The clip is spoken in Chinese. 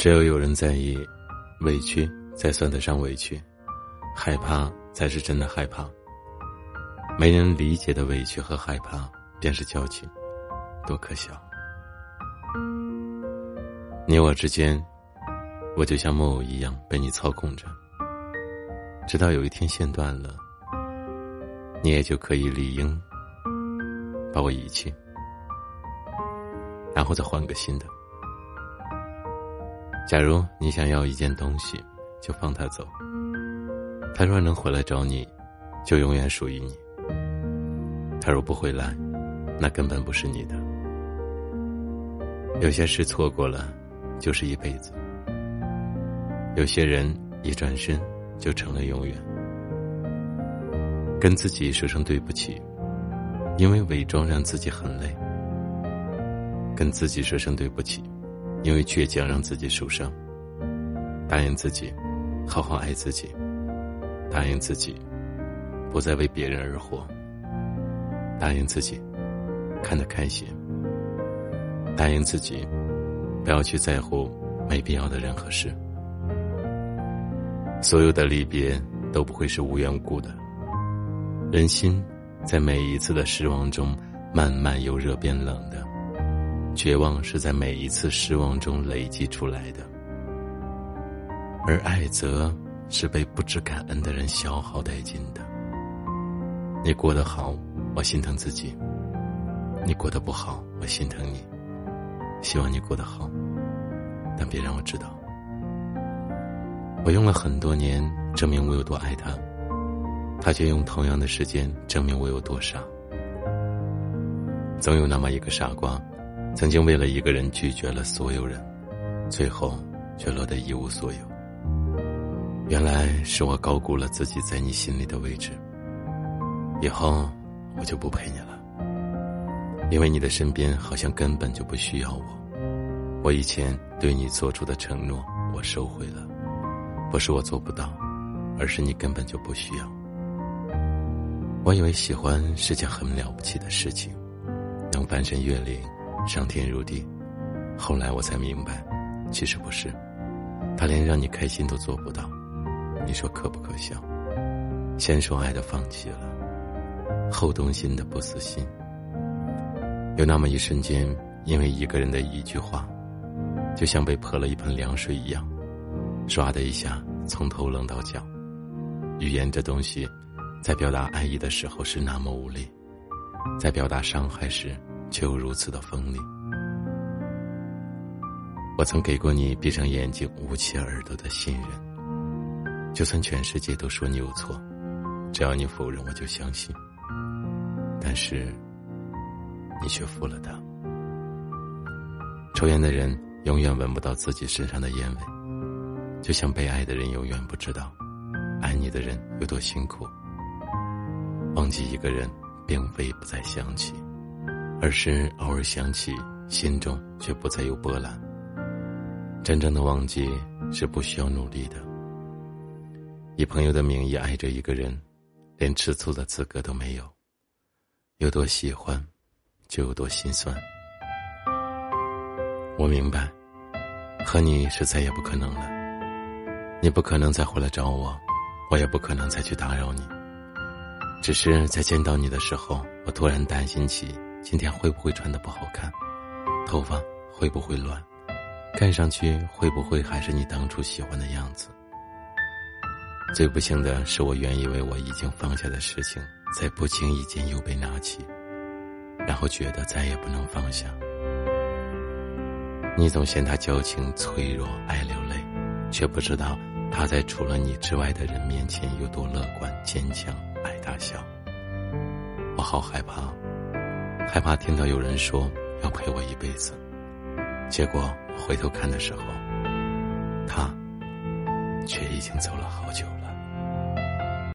只有有人在意，委屈才算得上委屈，害怕才是真的害怕。没人理解的委屈和害怕，便是矫情，多可笑！你我之间，我就像木偶一样被你操控着，直到有一天线断了，你也就可以理应把我遗弃，然后再换个新的。假如你想要一件东西，就放他走。他若能回来找你，就永远属于你。他若不回来，那根本不是你的。有些事错过了，就是一辈子；有些人一转身就成了永远。跟自己说声对不起，因为伪装让自己很累。跟自己说声对不起。因为倔强让自己受伤，答应自己，好好爱自己；答应自己，不再为别人而活；答应自己，看得开心；答应自己，不要去在乎没必要的人和事。所有的离别都不会是无缘无故的，人心在每一次的失望中，慢慢由热变冷的。绝望是在每一次失望中累积出来的，而爱则是被不知感恩的人消耗殆尽的。你过得好，我心疼自己；你过得不好，我心疼你。希望你过得好，但别让我知道。我用了很多年证明我有多爱他，他却用同样的时间证明我有多傻。总有那么一个傻瓜。曾经为了一个人拒绝了所有人，最后却落得一无所有。原来是我高估了自己在你心里的位置。以后我就不陪你了，因为你的身边好像根本就不需要我。我以前对你做出的承诺，我收回了，不是我做不到，而是你根本就不需要。我以为喜欢是件很了不起的事情，能翻山越岭。上天入地，后来我才明白，其实不是，他连让你开心都做不到，你说可不可笑？先说爱的放弃了，后动心的不死心。有那么一瞬间，因为一个人的一句话，就像被泼了一盆凉水一样，唰的一下从头冷到脚。语言这东西，在表达爱意的时候是那么无力，在表达伤害时。却又如此的锋利。我曾给过你闭上眼睛、捂起耳朵的信任，就算全世界都说你有错，只要你否认，我就相信。但是，你却负了他。抽烟的人永远闻不到自己身上的烟味，就像被爱的人永远不知道，爱你的人有多辛苦。忘记一个人，并非不再想起。而是偶尔想起，心中却不再有波澜。真正的忘记是不需要努力的。以朋友的名义爱着一个人，连吃醋的资格都没有。有多喜欢，就有多心酸。我明白，和你是再也不可能了。你不可能再回来找我，我也不可能再去打扰你。只是在见到你的时候，我突然担心起。今天会不会穿的不好看？头发会不会乱？看上去会不会还是你当初喜欢的样子？最不幸的是，我原以为我已经放下的事情，在不经意间又被拿起，然后觉得再也不能放下。你总嫌他矫情、脆弱、爱流泪，却不知道他在除了你之外的人面前有多乐观、坚强、爱大笑。我好害怕。害怕听到有人说要陪我一辈子，结果回头看的时候，他却已经走了好久。